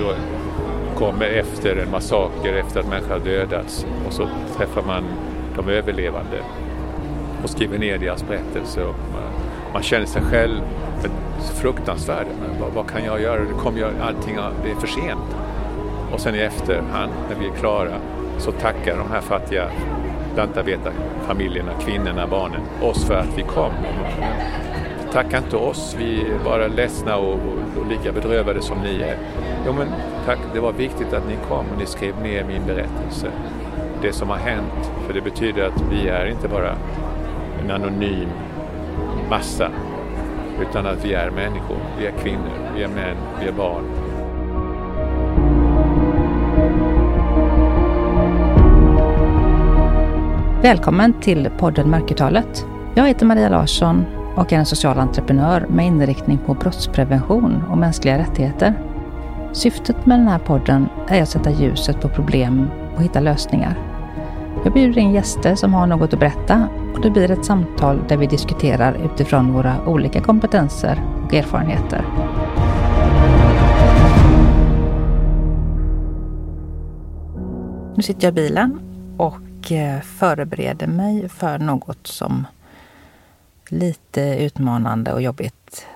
då kommer efter en massaker, efter att människor har dödats och så träffar man de överlevande och skriver ner deras berättelser. Och man, man känner sig själv fruktansvärd. Men vad, vad, kan jag göra? Det kommer jag, allting, det är för sent. Och sen i efterhand, när vi är klara, så tackar de här fattiga lantarbetarfamiljerna, kvinnorna, barnen, oss för att vi kom. Tacka inte oss, vi är bara ledsna och, och, och lika bedrövade som ni är. Jo men tack, det var viktigt att ni kom och ni skrev ner min berättelse. Det som har hänt, för det betyder att vi är inte bara en anonym massa, utan att vi är människor, vi är kvinnor, vi är män, vi är barn. Välkommen till podden Mörkertalet. Jag heter Maria Larsson och är en social entreprenör med inriktning på brottsprevention och mänskliga rättigheter. Syftet med den här podden är att sätta ljuset på problem och hitta lösningar. Jag bjuder in gäster som har något att berätta och det blir ett samtal där vi diskuterar utifrån våra olika kompetenser och erfarenheter. Nu sitter jag i bilen och eh, förbereder mig för något som lite utmanande och jobbigt.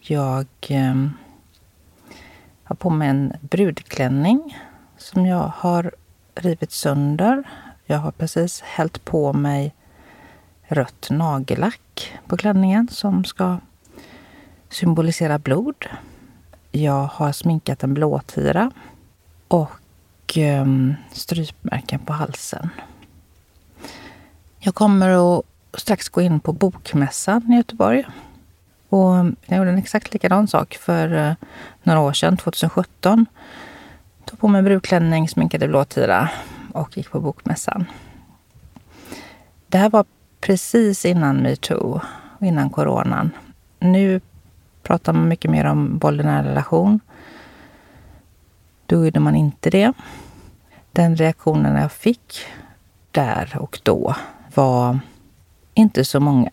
Jag ehm, har på mig en brudklänning som jag har rivit sönder. Jag har precis hällt på mig rött nagellack på klänningen som ska symbolisera blod. Jag har sminkat en blåtira och ehm, strypmärken på halsen. Jag kommer att strax gå in på Bokmässan i Göteborg. Och jag gjorde en exakt likadan sak för eh, några år sedan, 2017. Tog på mig brudklänning, sminkade blåtira och gick på Bokmässan. Det här var precis innan metoo och innan coronan. Nu pratar man mycket mer om våld i nära relation. Då gjorde man inte det. Den reaktionen jag fick där och då var inte så många.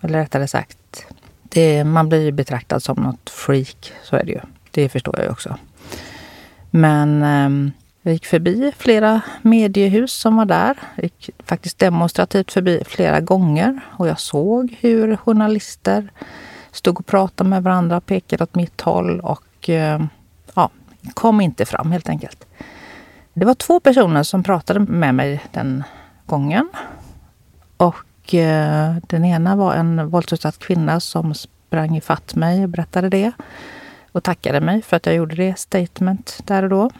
Eller rättare sagt, det, man blir betraktad som något freak. Så är det ju. Det förstår jag också. Men eh, jag gick förbi flera mediehus som var där. Jag gick faktiskt demonstrativt förbi flera gånger och jag såg hur journalister stod och pratade med varandra, pekade åt mitt håll och eh, ja, kom inte fram helt enkelt. Det var två personer som pratade med mig den gången. Och Eh, den ena var en våldsutsatt kvinna som sprang ifatt mig och berättade det. Och tackade mig för att jag gjorde det statement där och då.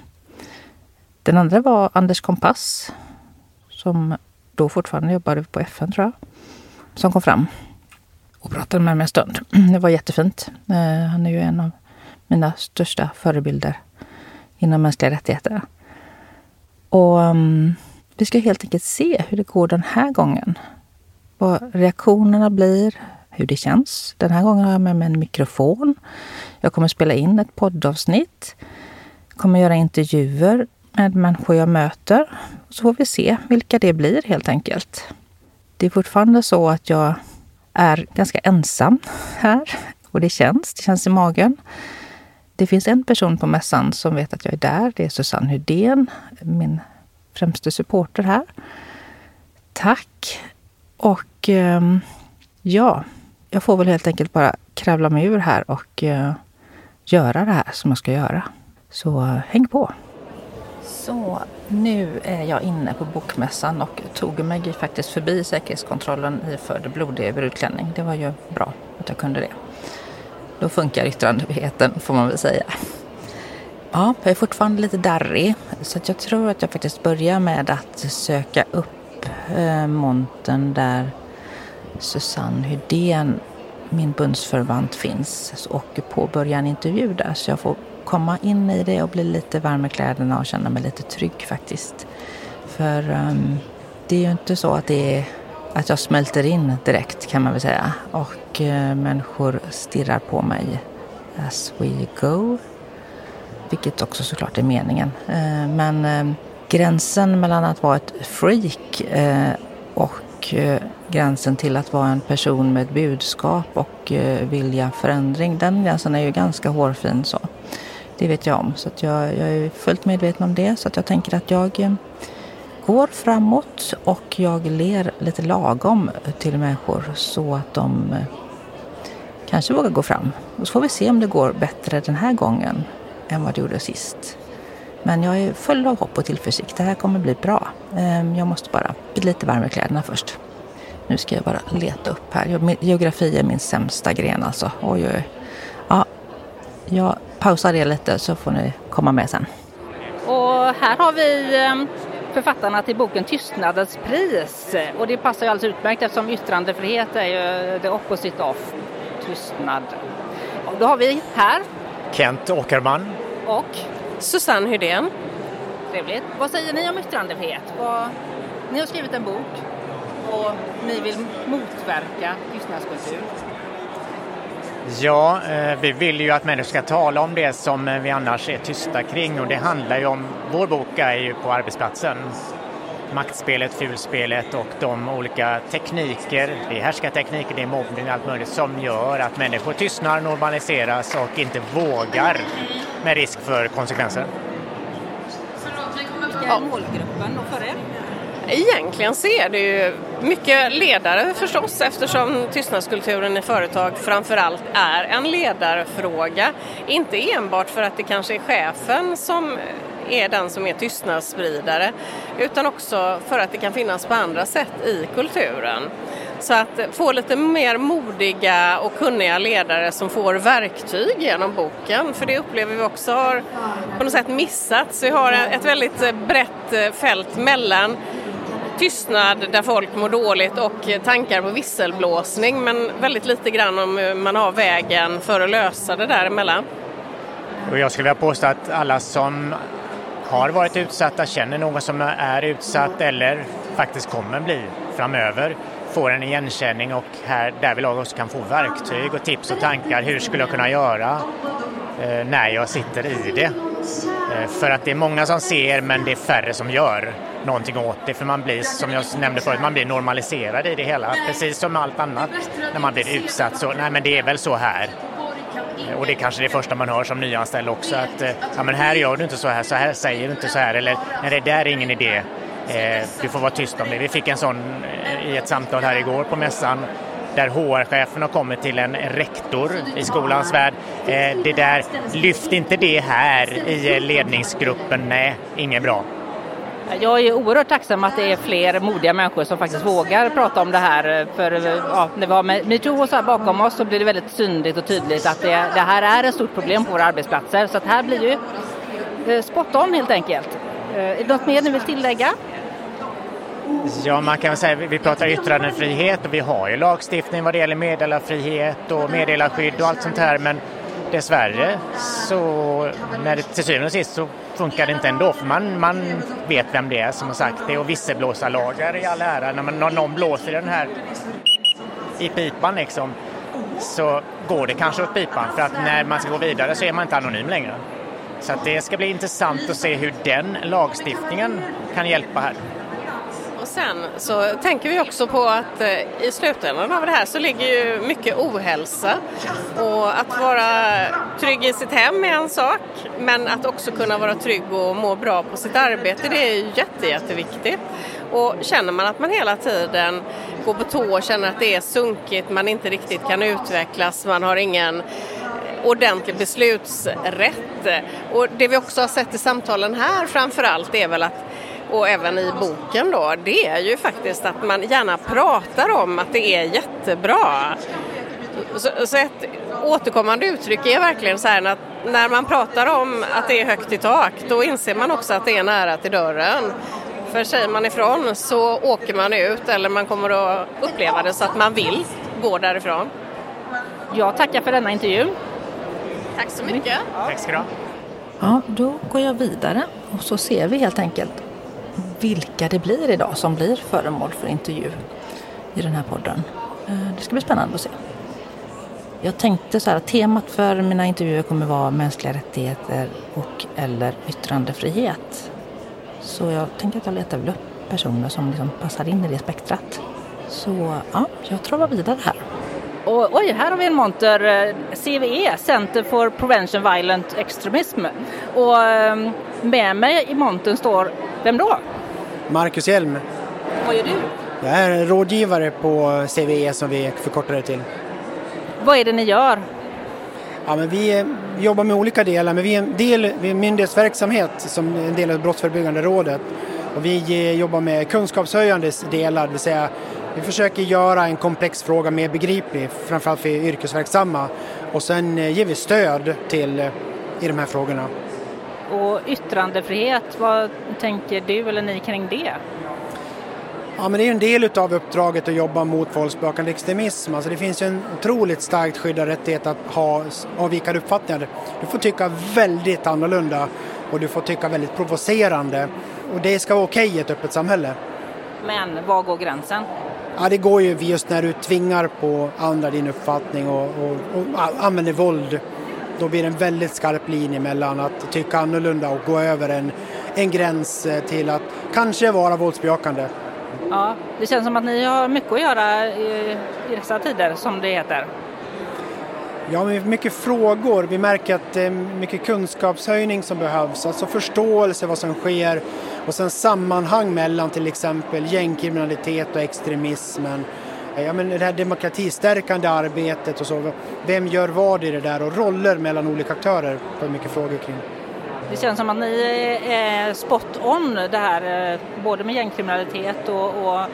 Den andra var Anders Kompass som då fortfarande jobbade på FN tror jag. Som kom fram och pratade med mig en stund. Det var jättefint. Eh, han är ju en av mina största förebilder inom mänskliga rättigheter. Och um, vi ska helt enkelt se hur det går den här gången. Vad reaktionerna blir, hur det känns. Den här gången har jag med mig en mikrofon. Jag kommer spela in ett poddavsnitt. Jag kommer göra intervjuer med människor jag möter. Så får vi se vilka det blir helt enkelt. Det är fortfarande så att jag är ganska ensam här och det känns. Det känns i magen. Det finns en person på mässan som vet att jag är där. Det är Susanne Hudén, min främste supporter här. Tack! Och ehm, ja, jag får väl helt enkelt bara kravla mig ur här och eh, göra det här som jag ska göra. Så häng på! Så nu är jag inne på Bokmässan och tog mig faktiskt förbi säkerhetskontrollen iförd blodig brudklänning. Det var ju bra att jag kunde det. Då funkar yttrandefriheten får man väl säga. Ja, jag är fortfarande lite darrig så jag tror att jag faktiskt börjar med att söka upp eh, montern där Susanne Hydén, min bundsförvant, finns och påbörjar en intervju där så jag får komma in i det och bli lite varm i kläderna och känna mig lite trygg faktiskt. För um, det är ju inte så att det är att jag smälter in direkt kan man väl säga. Och uh, människor stirrar på mig as we go. Vilket också såklart är meningen. Uh, men uh, gränsen mellan att vara ett freak eh, och eh, gränsen till att vara en person med ett budskap och eh, vilja förändring, den gränsen är ju ganska hårfin så. Det vet jag om. Så att jag, jag är fullt medveten om det. Så att jag tänker att jag går framåt och jag ler lite lagom till människor så att de kanske vågar gå fram. Och så får vi se om det går bättre den här gången än vad det gjorde sist. Men jag är full av hopp och tillförsikt. Det här kommer bli bra. Ehm, jag måste bara bli lite varm i kläderna först. Nu ska jag bara leta upp här. Geografi är min sämsta gren alltså. Oj, oj. Ja, jag pausar det lite så får ni komma med sen. Och här har vi ehm, författarna till boken Tystnadens pris. Och det passar ju alldeles utmärkt eftersom yttrandefrihet är ju the opposite of tystnad. Och då har vi här Kent Åkerman och Susanne Hydén. Trevligt. Vad säger ni om yttrandefrihet? Vad... Ni har skrivit en bok och ni vill motverka tystnadskultur. Ja, eh, vi vill ju att människor ska tala om det som vi annars är tysta kring och det handlar ju om, vår bok är ju på arbetsplatsen. Maktspelet, fulspelet och de olika tekniker, det är härskartekniker, det är mobbning och allt möjligt som gör att människor tystnar, normaliseras och inte vågar med risk för konsekvenser. Vilka är målgruppen för er? Egentligen så är det ju mycket ledare förstås eftersom tystnadskulturen i företag framförallt är en ledarfråga. Inte enbart för att det kanske är chefen som är den som är tystnadsspridare utan också för att det kan finnas på andra sätt i kulturen. Så att få lite mer modiga och kunniga ledare som får verktyg genom boken, för det upplever vi också har på något sätt missats. Vi har ett väldigt brett fält mellan tystnad där folk mår dåligt och tankar på visselblåsning men väldigt lite grann om man har vägen för att lösa det däremellan. Och jag skulle vilja påstå att alla som har varit utsatta, känner någon som är utsatt eller faktiskt kommer bli framöver får en igenkänning och här därvidlag också kan få verktyg och tips och tankar. Hur skulle jag kunna göra eh, när jag sitter i det? Eh, för att det är många som ser men det är färre som gör någonting åt det för man blir, som jag nämnde förut, man blir normaliserad i det hela. Precis som allt annat när man blir utsatt så, nej men det är väl så här. Eh, och det är kanske det första man hör som nyanställd också att eh, ja men här gör du inte så här, så här säger du inte så här eller nej det där är ingen idé. Eh, du får vara tyst om det. Vi fick en sån i ett samtal här igår på mässan där HR-chefen har kommit till en rektor i skolans värld. Det där, lyft inte det här i ledningsgruppen, nej, inget bra. Jag är oerhört tacksam att det är fler modiga människor som faktiskt vågar prata om det här. För ja, när vi har metoo och så här bakom oss så blir det väldigt synligt och tydligt att det, det här är ett stort problem på våra arbetsplatser. Så att här blir ju eh, spot on helt enkelt. Eh, är det något mer ni vill tillägga? Ja, man kan väl säga vi pratar yttrandefrihet och vi har ju lagstiftning vad det gäller meddelarfrihet och meddelarskydd och allt sånt här men dessvärre så när det till syvende och sist så funkar det inte ändå för man, man vet vem det är som har sagt det och visselblåsarlagar i all ära när, man, när någon blåser i den här i pipan liksom så går det kanske åt pipan för att när man ska gå vidare så är man inte anonym längre. Så att det ska bli intressant att se hur den lagstiftningen kan hjälpa här. Sen så tänker vi också på att eh, i slutändan av det här så ligger ju mycket ohälsa och att vara trygg i sitt hem är en sak men att också kunna vara trygg och må bra på sitt arbete det är ju jätte, jätteviktigt. Och känner man att man hela tiden går på tå och känner att det är sunkigt, man inte riktigt kan utvecklas, man har ingen ordentlig beslutsrätt. Och det vi också har sett i samtalen här framförallt är väl att och även i boken då, det är ju faktiskt att man gärna pratar om att det är jättebra. Så, så ett återkommande uttryck är verkligen så här att när man pratar om att det är högt i tak, då inser man också att det är nära till dörren. För säger man ifrån så åker man ut eller man kommer att uppleva det så att man vill gå därifrån. Jag tackar för denna intervju. Tack så mycket. Tack ska du ha. Ja, då går jag vidare och så ser vi helt enkelt vilka det blir idag som blir föremål för intervju i den här podden. Eh, det ska bli spännande att se. Jag tänkte så här att temat för mina intervjuer kommer vara mänskliga rättigheter och eller yttrandefrihet. Så jag tänker att jag letar väl upp personer som liksom passar in i det spektrat. Så ja, jag travar vidare här. Och, oj, här har vi en monter, eh, CVE, Center for Prevention Violent Extremism. Och ehm, med mig i montern står, vem då? Marcus Hjelm. Vad gör du? Jag är rådgivare på CVE som vi förkortar det till. Vad är det ni gör? Ja, men vi jobbar med olika delar, men vi är en del vi är en myndighetsverksamhet som en del av Brottsförebyggande rådet. Och vi jobbar med kunskapshöjande delar, det vill säga vi försöker göra en komplex fråga mer begriplig, framförallt för yrkesverksamma. Och sen ger vi stöd till i de här frågorna. Och yttrandefrihet, vad tänker du eller ni kring det? Ja, men det är en del av uppdraget att jobba mot våldsbejakande extremism. Alltså det finns ju en otroligt starkt skyddad rättighet att ha avvikande uppfattningar. Du får tycka väldigt annorlunda och du får tycka väldigt provocerande. Och det ska vara okej i ett öppet samhälle. Men var går gränsen? Ja, det går ju just när du tvingar på andra din uppfattning och, och, och använder våld. Då blir det en väldigt skarp linje mellan att tycka annorlunda och gå över en, en gräns till att kanske vara våldsbejakande. Ja, det känns som att ni har mycket att göra i, i dessa tider som det heter. Ja, mycket frågor. Vi märker att det är mycket kunskapshöjning som behövs, alltså förståelse vad som sker och sen sammanhang mellan till exempel gängkriminalitet och extremismen. Ja, men det här demokratistärkande arbetet och så. Vem gör vad i det där och roller mellan olika aktörer får mycket frågor kring. Det känns som att ni är spot on det här eh, både med gängkriminalitet och, och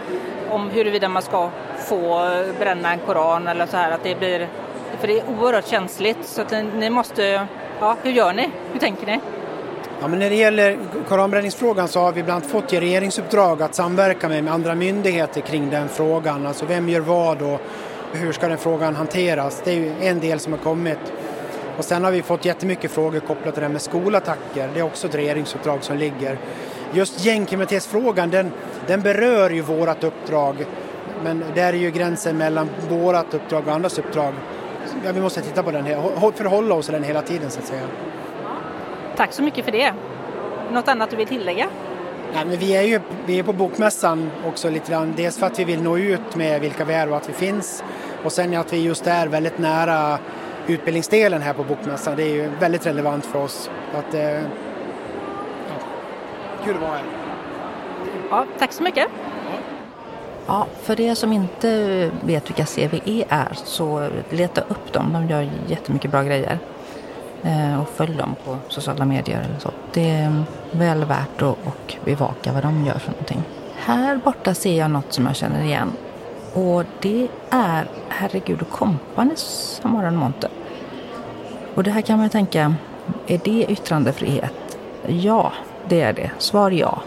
om huruvida man ska få bränna en koran eller så här att det blir för det är oerhört känsligt så att ni måste, ja hur gör ni? Hur tänker ni? Ja, men när det gäller koranbränningsfrågan så har vi bland annat fått regeringsuppdrag att samverka med, med andra myndigheter kring den frågan. Alltså vem gör vad och hur ska den frågan hanteras? Det är ju en del som har kommit. Och sen har vi fått jättemycket frågor kopplat till det här med skolattacker. Det är också ett regeringsuppdrag som ligger. Just gängkriminalitetsfrågan den, den berör ju vårt uppdrag. Men där är ju gränsen mellan vårt uppdrag och andras uppdrag. Ja, vi måste titta på den, förhålla oss till den hela tiden så att säga. Tack så mycket för det. Något annat du vill tillägga? Ja, men vi är ju vi är på Bokmässan också lite grann. Dels för att vi vill nå ut med vilka vi är och att vi finns. Och sen att vi just är väldigt nära utbildningsdelen här på Bokmässan. Det är ju väldigt relevant för oss. Att, eh, ja, kul att vara här. Ja, tack så mycket. Ja, för er som inte vet vilka CVE är så leta upp dem. De gör jättemycket bra grejer. Eh, och följ dem på sociala medier eller så. Det är mm, väl värt att och bevaka vad de gör för någonting. Här borta ser jag något som jag känner igen. Och det är Herregud och som har en monter. Och det här kan man tänka, är det yttrandefrihet? Ja, det är det. Svar ja.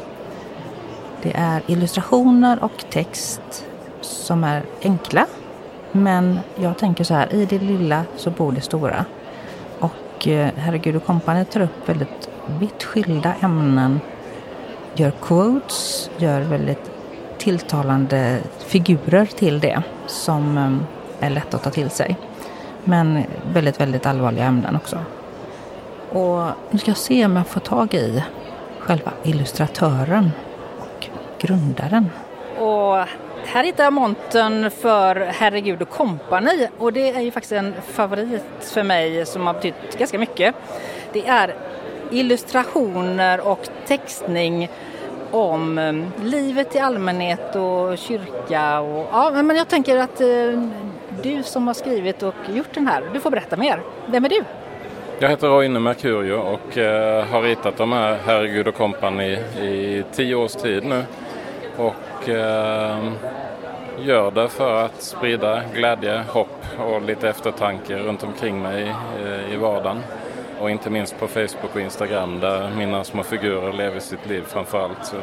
Det är illustrationer och text som är enkla. Men jag tänker så här, i det lilla så bor det stora. Eh, herregud och kompani tar upp väldigt vitt skilda ämnen. Gör quotes, gör väldigt tilltalande figurer till det som eh, är lätt att ta till sig. Men väldigt, väldigt allvarliga ämnen också. Och nu ska jag se om jag får tag i själva illustratören och grundaren. Och här hittar jag montern för Herregud och kompani och det är ju faktiskt en favorit för mig som har betytt ganska mycket. Det är illustrationer och textning om eh, livet i allmänhet och kyrka. Och, ja, men jag tänker att eh, du som har skrivit och gjort den här, du får berätta mer. Vem är du? Jag heter Roine Mercurio och eh, har ritat de här Herregud och kompani i tio års tid nu. Och och gör det för att sprida glädje, hopp och lite eftertanke runt omkring mig eh, i vardagen. Och inte minst på Facebook och Instagram där mina små figurer lever sitt liv framförallt.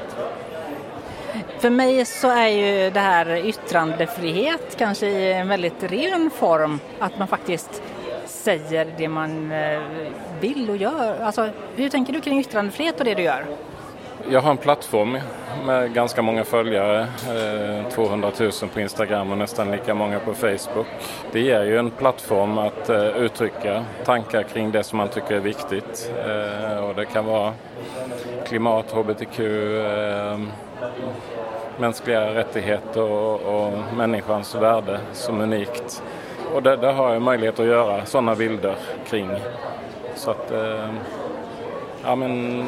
För mig så är ju det här yttrandefrihet kanske i en väldigt ren form. Att man faktiskt säger det man eh, vill och gör. Alltså, hur tänker du kring yttrandefrihet och det du gör? Jag har en plattform med ganska många följare, eh, 200 000 på Instagram och nästan lika många på Facebook. Det ger ju en plattform att eh, uttrycka tankar kring det som man tycker är viktigt. Eh, och det kan vara klimat, hbtq, mänskliga rättigheter och, och människans värde som unikt. och det, det, har jag möjlighet att göra sådana bilder kring. Så att, eh, ja men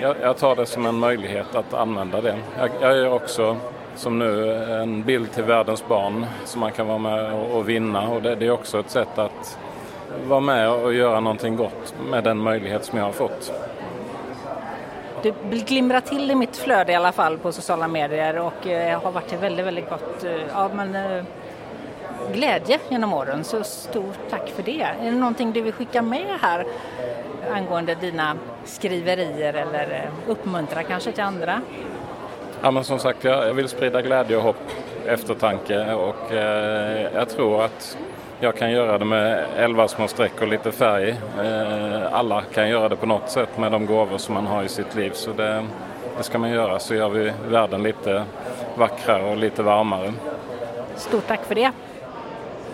jag, jag, tar det som en möjlighet att använda det. Jag, jag gör också som nu en bild till världens barn som man kan vara med och, och vinna och det, det, är också ett sätt att vara med och göra någonting gott med den möjlighet som jag har fått. Det glimrar till i mitt flöde i alla fall på sociala medier och jag har varit till väldigt, väldigt gott eh, ja, men, eh, glädje genom åren. Så stort tack för det. Är det någonting du vill skicka med här angående dina skriverier eller uppmuntra kanske till andra? Ja, men som sagt, jag vill sprida glädje och hopp, eftertanke och eh, jag tror att jag kan göra det med elva små streck och lite färg. Eh, alla kan göra det på något sätt med de gåvor som man har i sitt liv. Så det, det ska man göra så gör vi världen lite vackrare och lite varmare. Stort tack för det.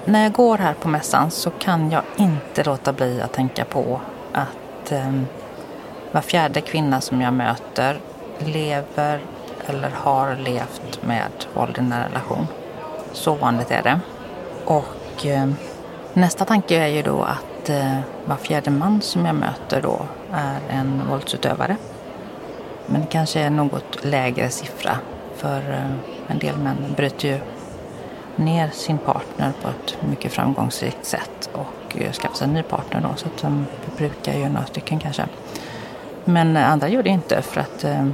När jag går här på mässan så kan jag inte låta bli att tänka på att eh, var fjärde kvinna som jag möter lever eller har levt med våld i nära relation. Så vanligt är det. Och eh, nästa tanke är ju då att eh, var fjärde man som jag möter då är en våldsutövare. Men det kanske är en något lägre siffra för eh, en del män bryter ju ner sin partner på ett mycket framgångsrikt sätt och eh, sig en ny partner då så att de brukar ju några stycken kanske. Men andra gör det inte för att eh,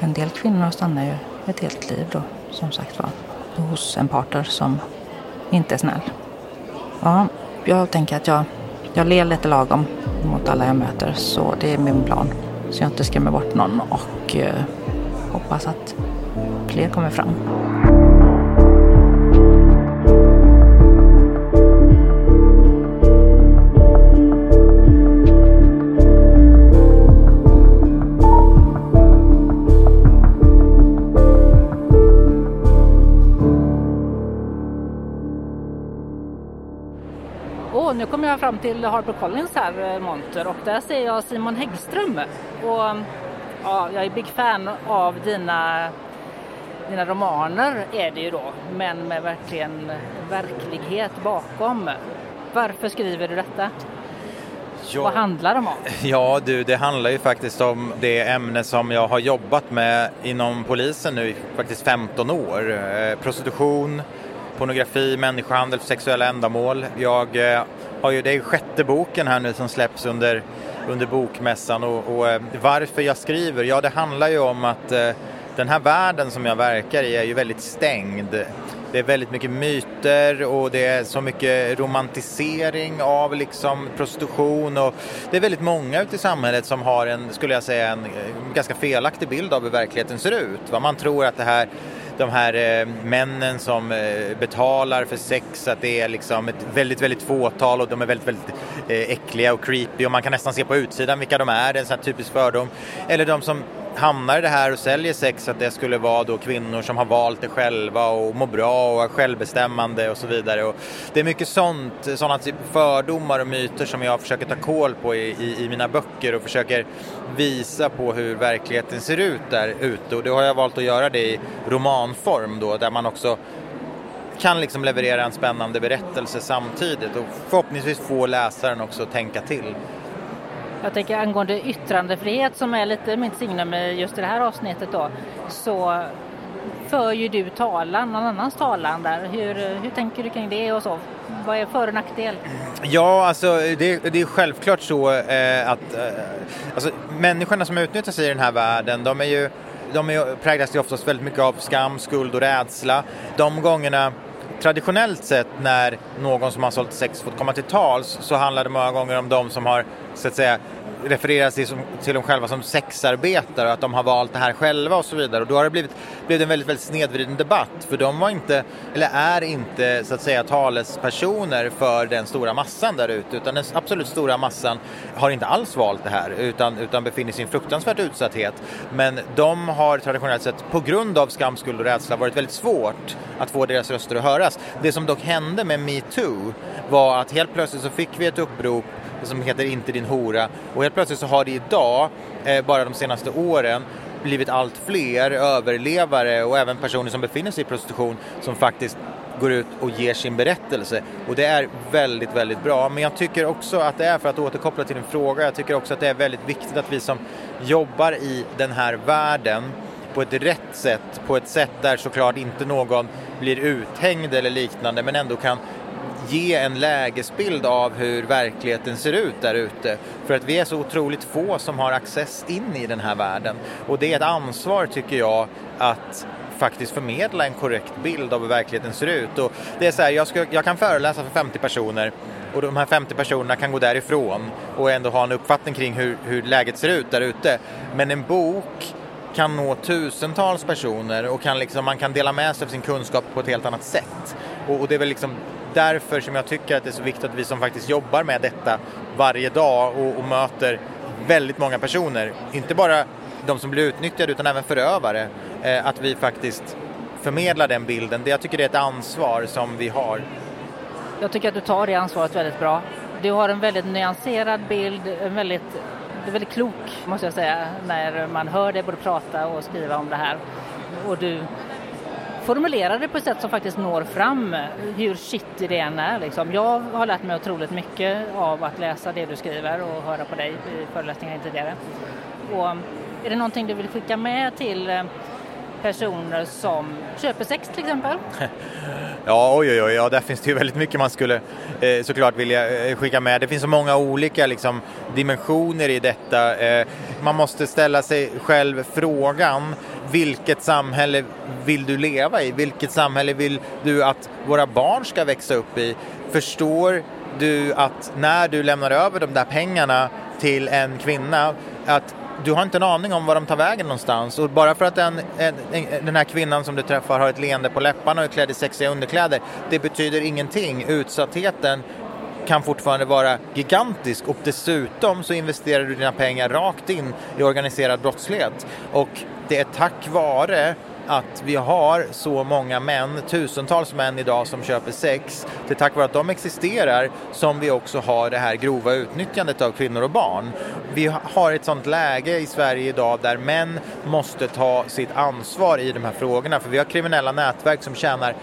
en del kvinnor stannar ju ett helt liv då, som sagt var, hos en partner som inte är snäll. Ja, jag tänker att jag, jag ler lite lagom mot alla jag möter, så det är min plan. Så jag inte skrämmer bort någon och eh, hoppas att fler kommer fram. Jag fram till Harper Collins här, eh, monter, och där ser jag Simon Häggström. Och, ja, jag är big fan av dina, dina romaner är det ju då, men med verkligen verklighet bakom. Varför skriver du detta? Ja. Vad handlar det om? Ja du, det handlar ju faktiskt om det ämne som jag har jobbat med inom polisen nu i faktiskt 15 år. Eh, prostitution, pornografi, människohandel för sexuella ändamål. Jag eh, har ju, det är sjätte boken här nu som släpps under, under bokmässan och, och eh, varför jag skriver, ja det handlar ju om att eh, den här världen som jag verkar i är ju väldigt stängd. Det är väldigt mycket myter och det är så mycket romantisering av liksom prostitution och det är väldigt många ute i samhället som har en, skulle jag säga, en eh, ganska felaktig bild av hur verkligheten ser ut. Man tror att det här de här eh, männen som eh, betalar för sex, att det är liksom ett väldigt, väldigt fåtal och de är väldigt, väldigt eh, äckliga och creepy och man kan nästan se på utsidan vilka de är, det är en sån här typisk fördom. Eller de som hamnar i det här och säljer sex att det skulle vara då kvinnor som har valt det själva och mår bra och är självbestämmande och så vidare. Och det är mycket sånt, sådana typ fördomar och myter som jag försöker ta koll på i, i, i, mina böcker och försöker visa på hur verkligheten ser ut där ute och då har jag valt att göra det i romanform då där man också kan liksom leverera en spännande berättelse samtidigt och förhoppningsvis få läsaren också att tänka till. Jag tänker angående yttrandefrihet som är lite mitt signum just i det här avsnittet då, så för ju du talan, någon annans talan där. Hur, hur tänker du kring det och så? Vad är för och nackdel? Ja, alltså det, det är självklart så eh, att eh, alltså, människorna som utnyttjas i den här världen, de är ju de är, präglas ju oftast väldigt mycket av skam, skuld och rädsla. De gångerna traditionellt sett när någon som har sålt sex fått komma till tals så handlar det många gånger om de som har så att säga refererar sig som, till dem själva som sexarbetare, och att de har valt det här själva och så vidare. Och då har det blivit, blivit en väldigt, väldigt snedvriden debatt, för de var inte, eller är inte så att säga talespersoner för den stora massan där ute, utan den absolut stora massan har inte alls valt det här, utan, utan befinner sig i en fruktansvärd utsatthet. Men de har traditionellt sett, på grund av skam, skuld och rädsla, varit väldigt svårt att få deras röster att höras. Det som dock hände med metoo var att helt plötsligt så fick vi ett upprop som heter Inte din hora. Och helt plötsligt så har det idag, eh, bara de senaste åren, blivit allt fler överlevare och även personer som befinner sig i prostitution som faktiskt går ut och ger sin berättelse. Och det är väldigt, väldigt bra. Men jag tycker också att det är, för att återkoppla till din fråga, jag tycker också att det är väldigt viktigt att vi som jobbar i den här världen på ett rätt sätt, på ett sätt där såklart inte någon blir uthängd eller liknande, men ändå kan ge en lägesbild av hur verkligheten ser ut där ute. För att vi är så otroligt få som har access in i den här världen. Och det är ett ansvar tycker jag att faktiskt förmedla en korrekt bild av hur verkligheten ser ut. Och det är så här, jag, ska, jag kan föreläsa för 50 personer och de här 50 personerna kan gå därifrån och ändå ha en uppfattning kring hur, hur läget ser ut där ute. Men en bok kan nå tusentals personer och kan liksom, man kan dela med sig av sin kunskap på ett helt annat sätt. Och, och, det är väl liksom därför som jag tycker att det är så viktigt att vi som faktiskt jobbar med detta varje dag och, och möter väldigt många personer, inte bara de som blir utnyttjade utan även förövare, eh, att vi faktiskt förmedlar den bilden. Jag tycker det är ett ansvar som vi har. Jag tycker att du tar det ansvaret väldigt bra. Du har en väldigt nyanserad bild, en väldigt du är väldigt klok måste jag säga när man hör dig både prata och skriva om det här. Och du Formulera det på ett sätt som faktiskt når fram hur shitty det än är. Liksom. Jag har lärt mig otroligt mycket av att läsa det du skriver och höra på dig i föreläsningar tidigare. Och är det någonting du vill skicka med till eh, personer som köper sex till exempel? Ja, oj, oj, oj, ja, där finns det ju väldigt mycket man skulle eh, såklart vilja eh, skicka med. Det finns så många olika liksom, dimensioner i detta. Eh, man måste ställa sig själv frågan, vilket samhälle vill du leva i? Vilket samhälle vill du att våra barn ska växa upp i? Förstår du att när du lämnar över de där pengarna till en kvinna, att du har inte en aning om var de tar vägen någonstans och bara för att en, en, en, den här kvinnan som du träffar har ett leende på läpparna och är klädd i sexiga underkläder, det betyder ingenting. Utsattheten kan fortfarande vara gigantisk och dessutom så investerar du dina pengar rakt in i organiserad brottslighet. Och det är tack vare att vi har så många män, tusentals män idag som köper sex. Det är tack vare att de existerar som vi också har det här grova utnyttjandet av kvinnor och barn. Vi har ett sånt läge i Sverige idag där män måste ta sitt ansvar i de här frågorna för vi har kriminella nätverk som tjänar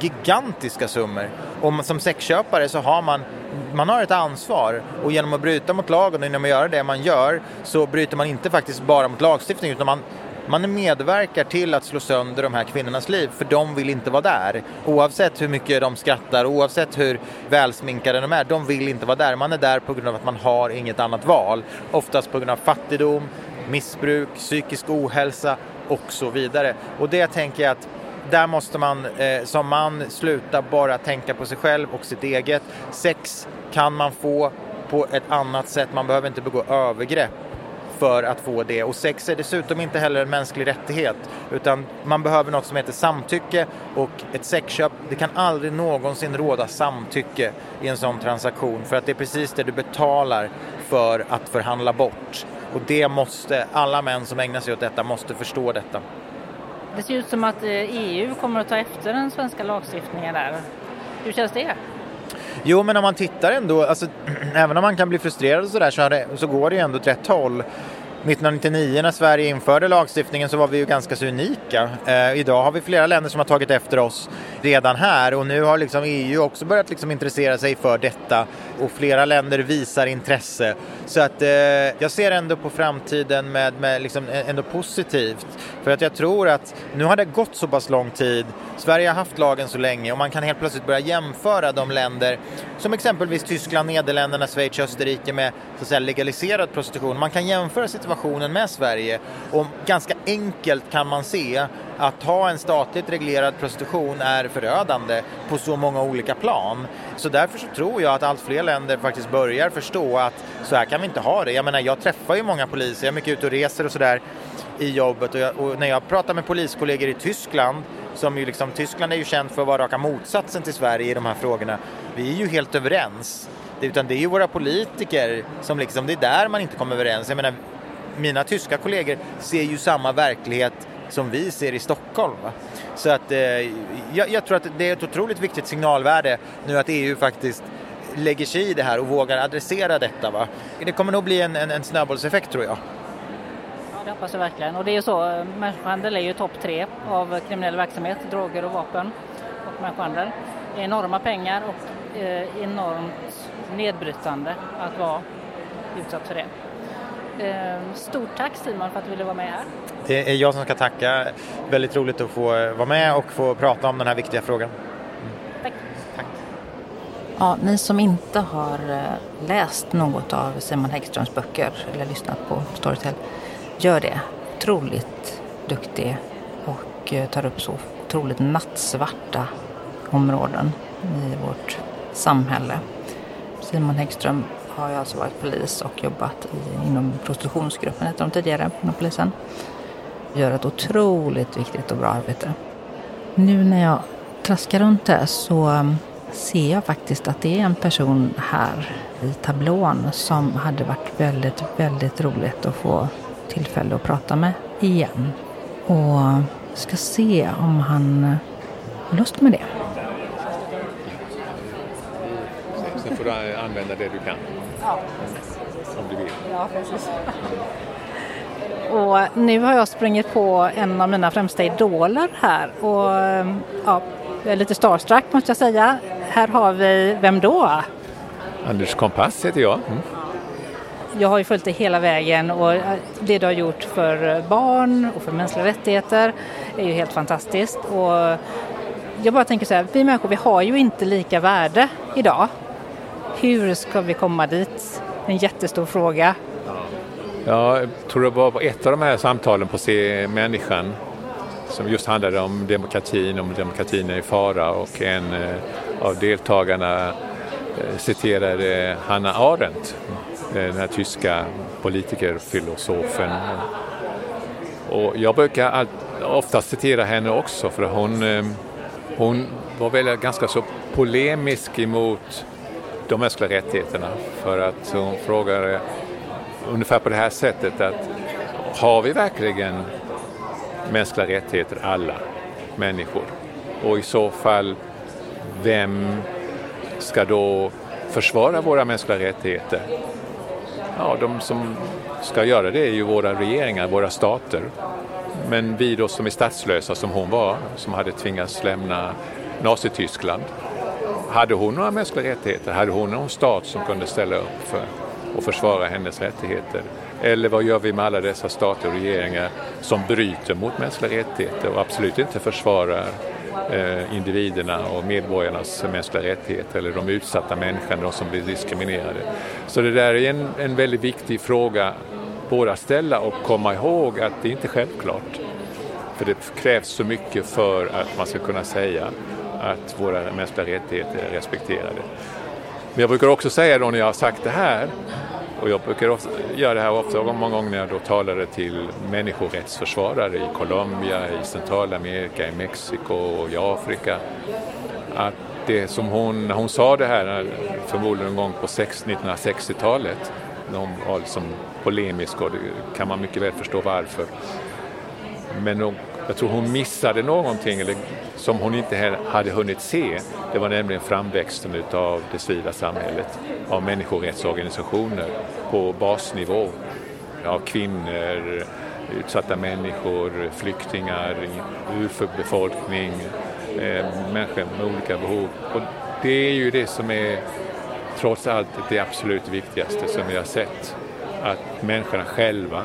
gigantiska summor. Och som sexköpare så har man man har ett ansvar och genom att bryta mot lagen och genom att göra det man gör så bryter man inte faktiskt bara mot lagstiftningen utan man man medverkar till att slå sönder de här kvinnornas liv för de vill inte vara där. Oavsett hur mycket de skrattar, oavsett hur välsminkade de är, de vill inte vara där. Man är där på grund av att man har inget annat val. Oftast på grund av fattigdom, missbruk, psykisk ohälsa och så vidare. Och det tänker jag att där måste man eh, som man sluta bara tänka på sig själv och sitt eget. Sex kan man få på ett annat sätt, man behöver inte begå övergrepp för att få det. Och sex är dessutom inte heller en mänsklig rättighet utan man behöver något som heter samtycke och ett sexköp, det kan aldrig någonsin råda samtycke i en sån transaktion för att det är precis det du betalar för att förhandla bort. Och det måste, alla män som ägnar sig åt detta måste förstå detta. Det ser ut som att eh, EU kommer att ta efter den svenska lagstiftningen där. Hur känns det? Jo, men om man tittar ändå, alltså, även om man kan bli frustrerad och sådär så, så går det ju ändå åt rätt håll. 1999 när Sverige införde lagstiftningen så var vi ju ganska så unika. Eh, idag har vi flera länder som har tagit efter oss redan här och nu har liksom EU också börjat liksom intressera sig för detta och flera länder visar intresse. Så att eh, jag ser ändå på framtiden med, med liksom ändå positivt. För att jag tror att nu har det gått så pass lång tid, Sverige har haft lagen så länge och man kan helt plötsligt börja jämföra de länder som exempelvis Tyskland, Nederländerna, Schweiz, Österrike med så att säga, legaliserad prostitution. Man kan jämföra situationen med Sverige och ganska enkelt kan man se att ha en statligt reglerad prostitution är förödande på så många olika plan. Så därför så tror jag att allt fler länder faktiskt börjar förstå att så här kan vi inte ha det. Jag menar, jag träffar ju många poliser, jag är mycket ute och reser och sådär i jobbet och, jag, och, när jag pratar med poliskollegor i Tyskland som ju liksom, Tyskland är ju känt för att vara raka motsatsen till Sverige i de här frågorna. Vi är ju helt överens. Utan det är ju våra politiker som liksom, det är där man inte kommer överens. Jag menar, mina tyska kollegor ser ju samma verklighet som vi ser i Stockholm. Va? Så att eh, jag, jag, tror att det är ett otroligt viktigt signalvärde nu att EU faktiskt lägger sig i det här och vågar adressera detta. Va? Det kommer nog bli en, en, en snöbollseffekt tror jag. Ja, det hoppas jag verkligen. Och det är ju så, människohandel är ju topp tre av kriminell verksamhet, droger och vapen. och människohandel. Enorma pengar och eh, enormt nedbrytande att vara utsatt för det. Eh, stort tack Simon för att du ville vara med här. Det är jag som ska tacka. Väldigt roligt att få vara med och få prata om den här viktiga frågan. Tack. Tack. Ja, ni som inte har eh, läst något av Simon Häggströms böcker eller lyssnat på Storytel, gör det. Otroligt duktig och eh, tar upp så otroligt nattsvarta områden i vårt samhälle. Simon Häggström har jag alltså varit polis och jobbat i, inom prostitutionsgruppen, hette de tidigare, inom polisen. Gör ett otroligt viktigt och bra arbete. Nu när jag traskar runt här så um, ser jag faktiskt att det är en person här i tablån som hade varit väldigt, väldigt roligt att få tillfälle att prata med igen. Och ska se om han uh, har lust med det. Sen får du använda det du kan. Ja. Om du vill. Ja, precis. Och nu har jag sprungit på en av mina främsta idoler här och ja, jag är lite starstruck måste jag säga. Här har vi, vem då? Anders Kompass heter jag. Mm. Jag har ju följt dig hela vägen och det du har gjort för barn och för mänskliga rättigheter är ju helt fantastiskt. Och jag bara tänker så här, vi människor vi har ju inte lika värde idag. Hur ska vi komma dit? En jättestor fråga. Ja, jag tror det var på ett av de här samtalen på Se människan som just handlade om demokratin, om demokratin är i fara och en eh, av deltagarna eh, citerade Hanna Arendt, den här tyska politikerfilosofen. Och jag brukar allt, ofta citera henne också för hon, eh, hon var väl ganska så polemisk emot de mänskliga rättigheterna för att hon frågade eh, ungefär på det här sättet att har vi verkligen mänskliga rättigheter alla människor? Och i så fall, vem ska då försvara våra mänskliga rättigheter? Ja, de som ska göra det är ju våra regeringar, våra stater. Men vi då som är statslösa som hon var, som hade tvingats lämna Nazityskland. Hade hon några mänskliga rättigheter? Hade hon någon stat som kunde ställa upp för och försvara hennes rättigheter? Eller vad gör vi med alla dessa stater och regeringar som bryter mot mänskliga rättigheter och absolut inte försvarar eh, individerna och medborgarnas mänskliga rättigheter eller de utsatta människorna, de som blir diskriminerade. Så det där är en, en väldigt viktig fråga både att ställa och komma ihåg att det inte är självklart. För det krävs så mycket för att man ska kunna säga att våra mänskliga rättigheter är respekterade. Men jag brukar också säga då när jag har sagt det här, och jag brukar också göra det här ofta, många gånger när jag då talade till människorättsförsvarare i Colombia, i Centralamerika, i Mexiko och i Afrika, att det som hon, när hon sa det här, förmodligen en gång på 1960-talet, när hon var liksom polemisk och det kan man mycket väl förstå varför. Men jag tror hon missade någonting eller, som hon inte hade hunnit se. Det var nämligen framväxten av det civila samhället, av människorättsorganisationer på basnivå, av kvinnor, utsatta människor, flyktingar, urbefolkning, eh, människor med olika behov. Och det är ju det som är trots allt det absolut viktigaste som vi har sett. Att människorna själva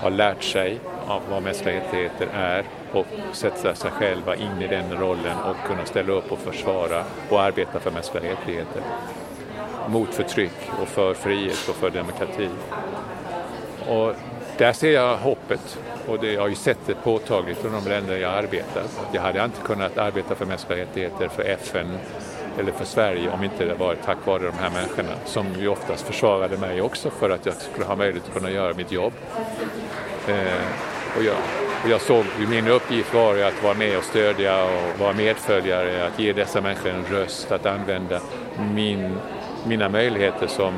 har lärt sig av vad mänskliga rättigheter är och sätta sig själva in i den rollen och kunna ställa upp och försvara och arbeta för mänskliga rättigheter. Mot förtryck och för frihet och för demokrati. Och där ser jag hoppet och det, jag har ju sett det påtagligt i de länder jag arbetar. Jag hade inte kunnat arbeta för mänskliga rättigheter för FN eller för Sverige om inte det varit tack vare de här människorna som ju oftast försvarade mig också för att jag skulle ha möjlighet att kunna göra mitt jobb. Eh, och, jag, och jag såg, min uppgift var att vara med och stödja och vara medföljare, att ge dessa människor en röst, att använda min, mina möjligheter som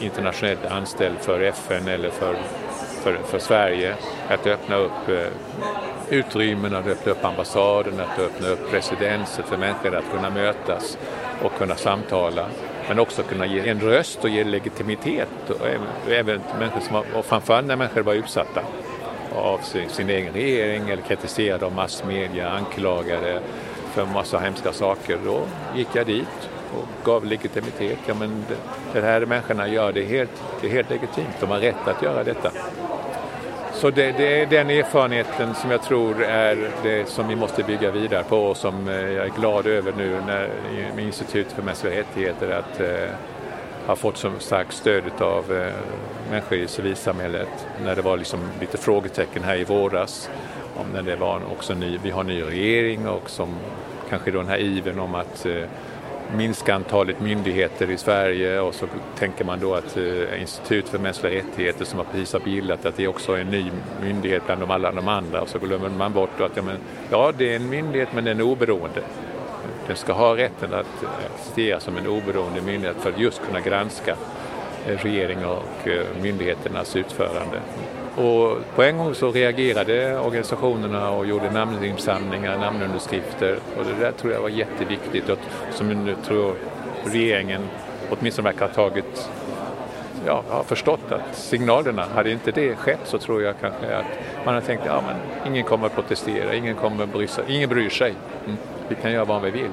internationellt anställd för FN eller för, för, för Sverige, att öppna upp eh, utrymmen, att öppna upp ambassaden, att öppna upp residenset för människor att kunna mötas och kunna samtala. Men också kunna ge en röst och ge legitimitet, och även, även människor som, och framförallt när människor var utsatta av sin, sin egen regering eller kritiserade av massmedia, anklagade för massa hemska saker. Då gick jag dit och gav legitimitet. Ja, men det, det här människorna gör det är helt, det är helt legitimt. De har rätt att göra detta. Så det, det, är den erfarenheten som jag tror är det som vi måste bygga vidare på och som eh, jag är glad över nu när, med Institutet för mänskliga rättigheter att eh, har fått så starkt stöd av eh, människor i civilsamhället när det var liksom lite frågetecken här i våras om när det var också ny, vi har ny regering och som kanske då den här iven om att eh, minska antalet myndigheter i Sverige och så tänker man då att eh, Institut för mänskliga rättigheter som har precis har bildat att det också är en ny myndighet bland de alla de andra och så glömmer man bort att ja, men, ja det är en myndighet men den är oberoende. Den ska ha rätten att existera som en oberoende myndighet för att just kunna granska regeringen regering och eh, myndigheternas utförande. Och på en gång så reagerade organisationerna och gjorde namninsamlingar, namnunderskrifter och det där tror jag var jätteviktigt och som nu tror regeringen åtminstone verkar ha tagit ja, har förstått att signalerna, hade inte det skett så tror jag kanske att man har tänkt ja men ingen kommer att protestera, ingen kommer bry sig, ingen bryr sig. Mm. Vi kan göra vad vi vill.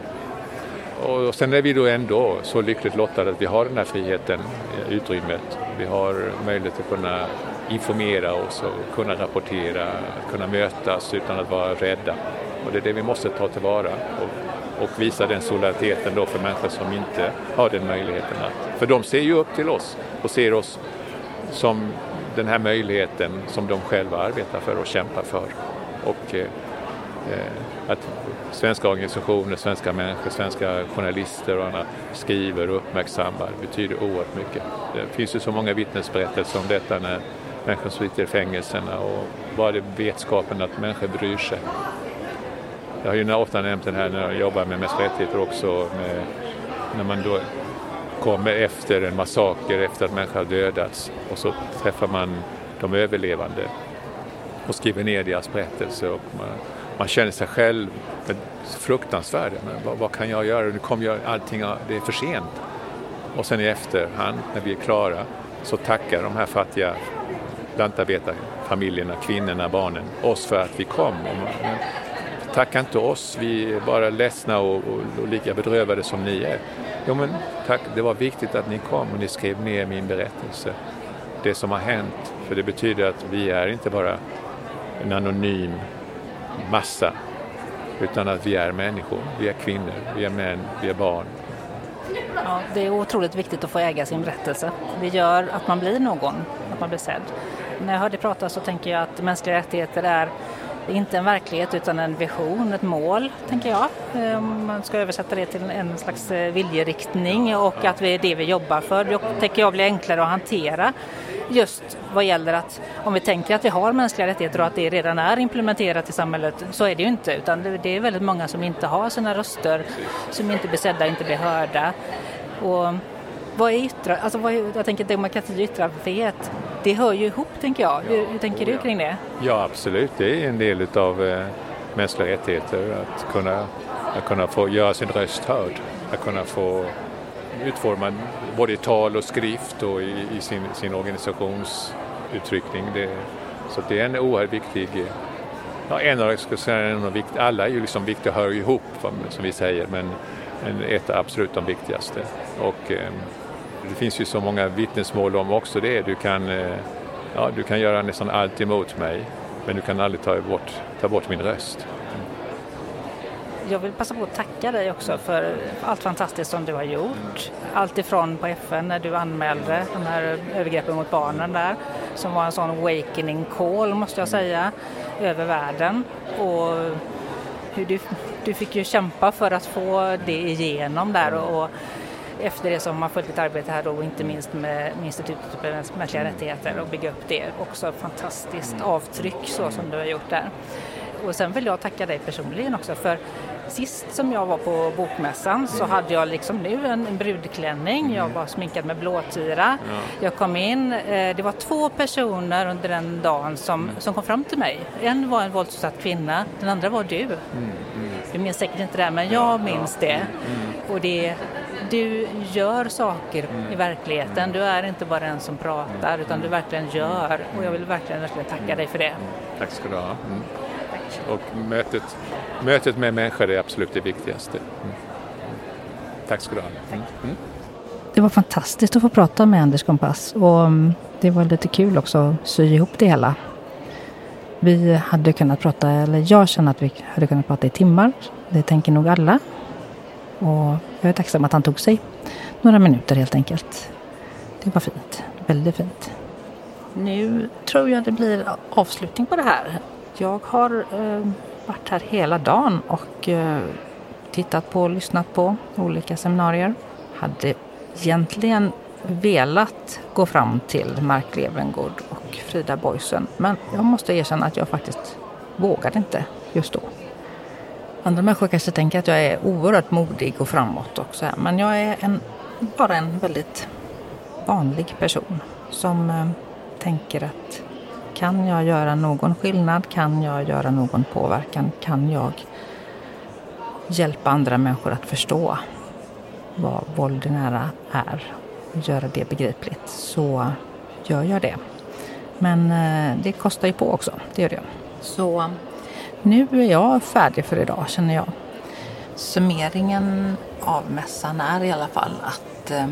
Och sen är vi då ändå så lyckligt lottade att vi har den här friheten, eh, utrymmet. Vi har möjlighet att kunna informera oss och kunna rapportera, kunna mötas utan att vara rädda. Och det är det vi måste ta tillvara och, och visa den solidariteten då för människor som inte har den möjligheten. Att, för de ser ju upp till oss och ser oss som den här möjligheten som de själva arbetar för och kämpar för. Och eh, eh att svenska organisationer, svenska människor, svenska journalister och andra skriver och uppmärksammar betyder oerhört mycket. Det finns ju så många vittnesberättelser om detta när människor sitter i fängelserna och bara det vetskapen att människor bryr sig. Jag har ju ofta nämnt den här när jag jobbar med mänskliga rättigheter också, med, när man då kommer efter en massaker, efter att människor har dödats och så träffar man de överlevande och skriver ner deras berättelser och man, man känner sig själv fruktansvärd. Men vad, vad, kan jag göra? Nu kommer jag, allting, det är för sent. Och sen i efterhand, när vi är klara, så tackar de här fattiga lantarbetarfamiljerna, kvinnorna, barnen oss för att vi kom. Tacka inte oss, vi är bara ledsna och, och, och lika bedrövade som ni är. Jo men tack, det var viktigt att ni kom och ni skrev ner min berättelse. Det som har hänt, för det betyder att vi är inte bara en anonym massa utan att vi är människor, vi är kvinnor, vi är män, vi är barn. Ja, det är otroligt viktigt att få äga sin berättelse. Det gör att man blir någon, att man blir sedd. När jag hör dig prata så tänker jag att mänskliga rättigheter är inte en verklighet utan en vision, ett mål, tänker jag. Om man ska översätta det till en slags eh, viljeriktning och att det är det vi jobbar för. Det tänker jag blir enklare att hantera just vad gäller att om vi tänker att vi har mänskliga rättigheter och att det redan är implementerat i samhället så är det ju inte utan det är väldigt många som inte har sina röster, som inte blir sedda, inte blir hörda. Och vad är yttra, alltså vad jag tänker demokrati och yttrandefrihet, det hör ju ihop tänker jag. Hur, hur tänker du kring det? Ja absolut, det är en del av eh, mänskliga rättigheter att kunna, att kunna få göra sin röst hörd, att kunna få utforma både i tal och skrift och i, i sin, sin organisationsuttryckning. Det, så det är en oerhört viktig Ja, en av, ska säga, en av vikt, alla är ju liksom viktiga, hör ihop som vi säger, men ett är absolut de viktigaste. Och, eh, det finns ju så många vittnesmål om också det. Du kan, eh, ja, du kan göra nästan allt emot mig, men du kan aldrig ta bort, ta bort min röst. Jag vill passa på att tacka dig också för allt fantastiskt som du har gjort. Allt ifrån på FN när du anmälde de här övergreppen mot barnen där, som var en sån awakening call måste jag säga, över världen. Och hur du, du fick ju kämpa för att få det igenom där och, och efter det så har man följt ett arbete här då, inte minst med, med Institutet för mänskliga rättigheter och bygga upp det. Också fantastiskt avtryck så som du har gjort där. Och sen vill jag tacka dig personligen också för Sist som jag var på bokmässan så hade jag liksom nu en brudklänning, jag var sminkad med blåtira. Ja. Jag kom in, eh, det var två personer under den dagen som, som kom fram till mig. En var en våldsutsatt kvinna, den andra var du. Mm, mm. Du minns säkert inte det, men jag minns det. Mm. Och det du gör saker i verkligheten. Du är inte bara en som pratar utan du verkligen gör och jag vill verkligen, verkligen tacka dig för det. Tack ska du ha. Mm. och mötet, mötet med människor är absolut det viktigaste. Mm. Tack ska du ha. Mm. mm. Det var fantastiskt att få prata med Anders Kompass och mm, det var lite kul också att sy ihop det hela. Vi hade kunnat prata, eller jag känner att vi hade kunnat prata i timmar. Det tänker nog alla. Och jag är tacksam att han tog sig några minuter helt enkelt. Det var fint. Väldigt fint. Nu tror jag det blir avslutning på det här. Jag har eh, varit här hela dagen och eh, tittat på och lyssnat på olika seminarier. Hade egentligen velat gå fram till Mark Levengood och Frida Boysen men jag måste erkänna att jag faktiskt vågade inte just då. Andra människor kanske tänker att jag är oerhört modig och framåt också. Men jag är en, bara en väldigt vanlig person som eh, tänker att kan jag göra någon skillnad? Kan jag göra någon påverkan? Kan jag hjälpa andra människor att förstå vad våld i nära är och göra det begripligt så gör jag det. Men eh, det kostar ju på också, det gör det. Så nu är jag färdig för idag känner jag. Summeringen av mässan är i alla fall att eh,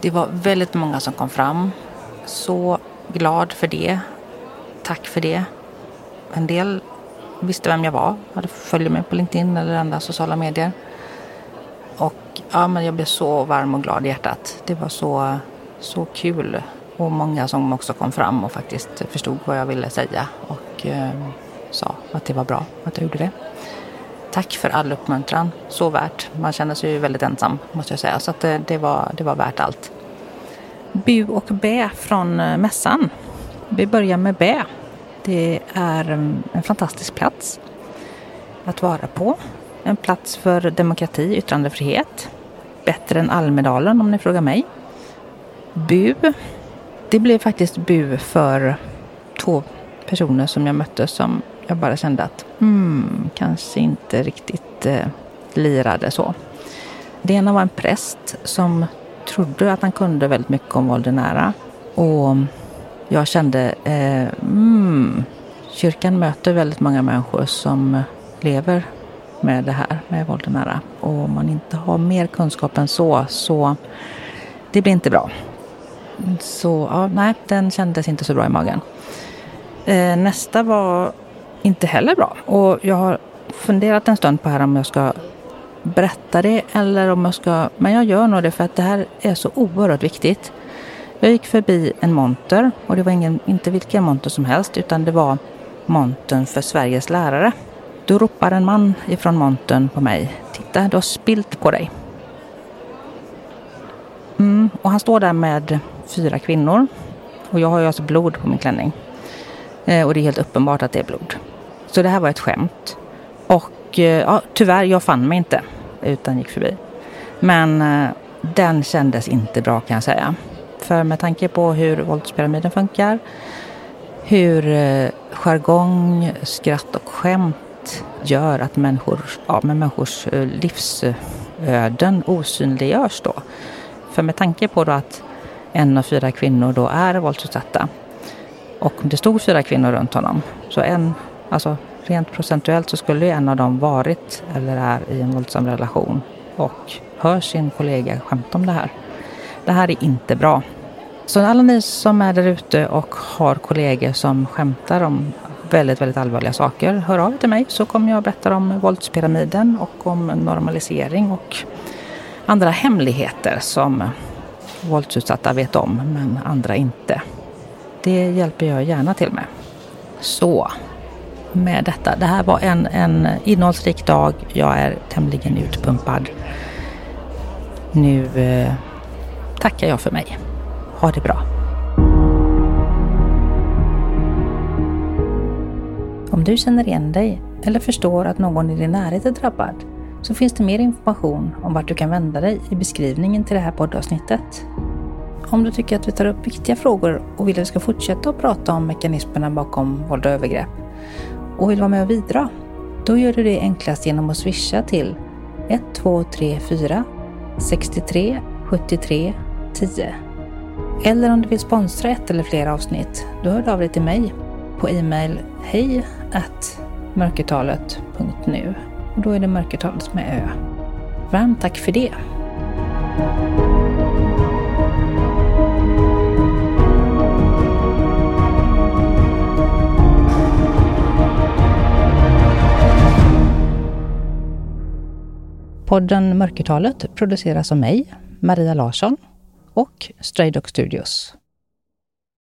det var väldigt många som kom fram. Så glad för det. Tack för det. En del visste vem jag var, hade följt mig på LinkedIn eller andra sociala medier. Och ja, men jag blev så varm och glad i hjärtat. Det var så, så kul. Och många som också kom fram och faktiskt förstod vad jag ville säga. Och eh, sa att det var bra att jag gjorde det. Tack för all uppmuntran. Så värt. Man känner sig ju väldigt ensam måste jag säga. Så att det, det, var, det var värt allt. Bu och bä från eh, mässan. Vi börjar med bä. Det är mm, en fantastisk plats att vara på. En plats för demokrati, yttrandefrihet. Bättre än Almedalen om ni frågar mig. Bu. Det blev faktiskt bu för två personer som jag mötte som jag bara kände att hmm, kanske inte riktigt eh, lirade så. Det ena var en präst som trodde att han kunde väldigt mycket om våld nära. Och jag kände, eh, mm, kyrkan möter väldigt många människor som lever med det här med våld nära. Och om man inte har mer kunskap än så, så det blir inte bra. Så ja, nej, den kändes inte så bra i magen. Eh, nästa var inte heller bra. Och jag har funderat en stund på här om jag ska berätta det eller om jag ska... Men jag gör nog det för att det här är så oerhört viktigt. Jag gick förbi en monter och det var ingen, inte vilken monter som helst utan det var montern för Sveriges lärare. Då ropar en man ifrån montern på mig. Titta, du har spilt på dig. Mm, och han står där med fyra kvinnor. Och jag har ju alltså blod på min klänning. Eh, och det är helt uppenbart att det är blod. Så det här var ett skämt. Och eh, ja, tyvärr, jag fann mig inte utan gick förbi. Men eh, den kändes inte bra kan jag säga. För med tanke på hur våldspyramiden funkar, hur eh, jargong, skratt och skämt gör att människor, ja, med människors eh, livsöden osynliggörs då. För med tanke på då att en av fyra kvinnor då är våldsutsatta och det stod fyra kvinnor runt honom. Så en, alltså rent procentuellt så skulle ju en av dem varit eller är i en våldsam relation och hör sin kollega skämta om det här. Det här är inte bra. Så alla ni som är där ute och har kollegor som skämtar om väldigt, väldigt allvarliga saker, hör av er till mig så kommer jag berätta om våldspyramiden och om normalisering och andra hemligheter som våldsutsatta vet om men andra inte. Det hjälper jag gärna till med. Så med detta. Det här var en, en innehållsrik dag. Jag är tämligen utpumpad. Nu eh, tackar jag för mig. Ha det bra. Om du känner igen dig eller förstår att någon i din närhet är drabbad så finns det mer information om vart du kan vända dig i beskrivningen till det här poddavsnittet. Om du tycker att vi tar upp viktiga frågor och vill att vi ska fortsätta att prata om mekanismerna bakom våld och övergrepp och vill vara med och bidra, då gör du det enklast genom att swisha till 1234 63 73 10. Eller om du vill sponsra ett eller flera avsnitt, då hör du av dig till mig på e-mail hej mörkertalet.nu. Och då är det mörkertalet med Ö. Varmt tack för det! Podden Mörkertalet produceras av mig, Maria Larsson och Stray Dog Studios.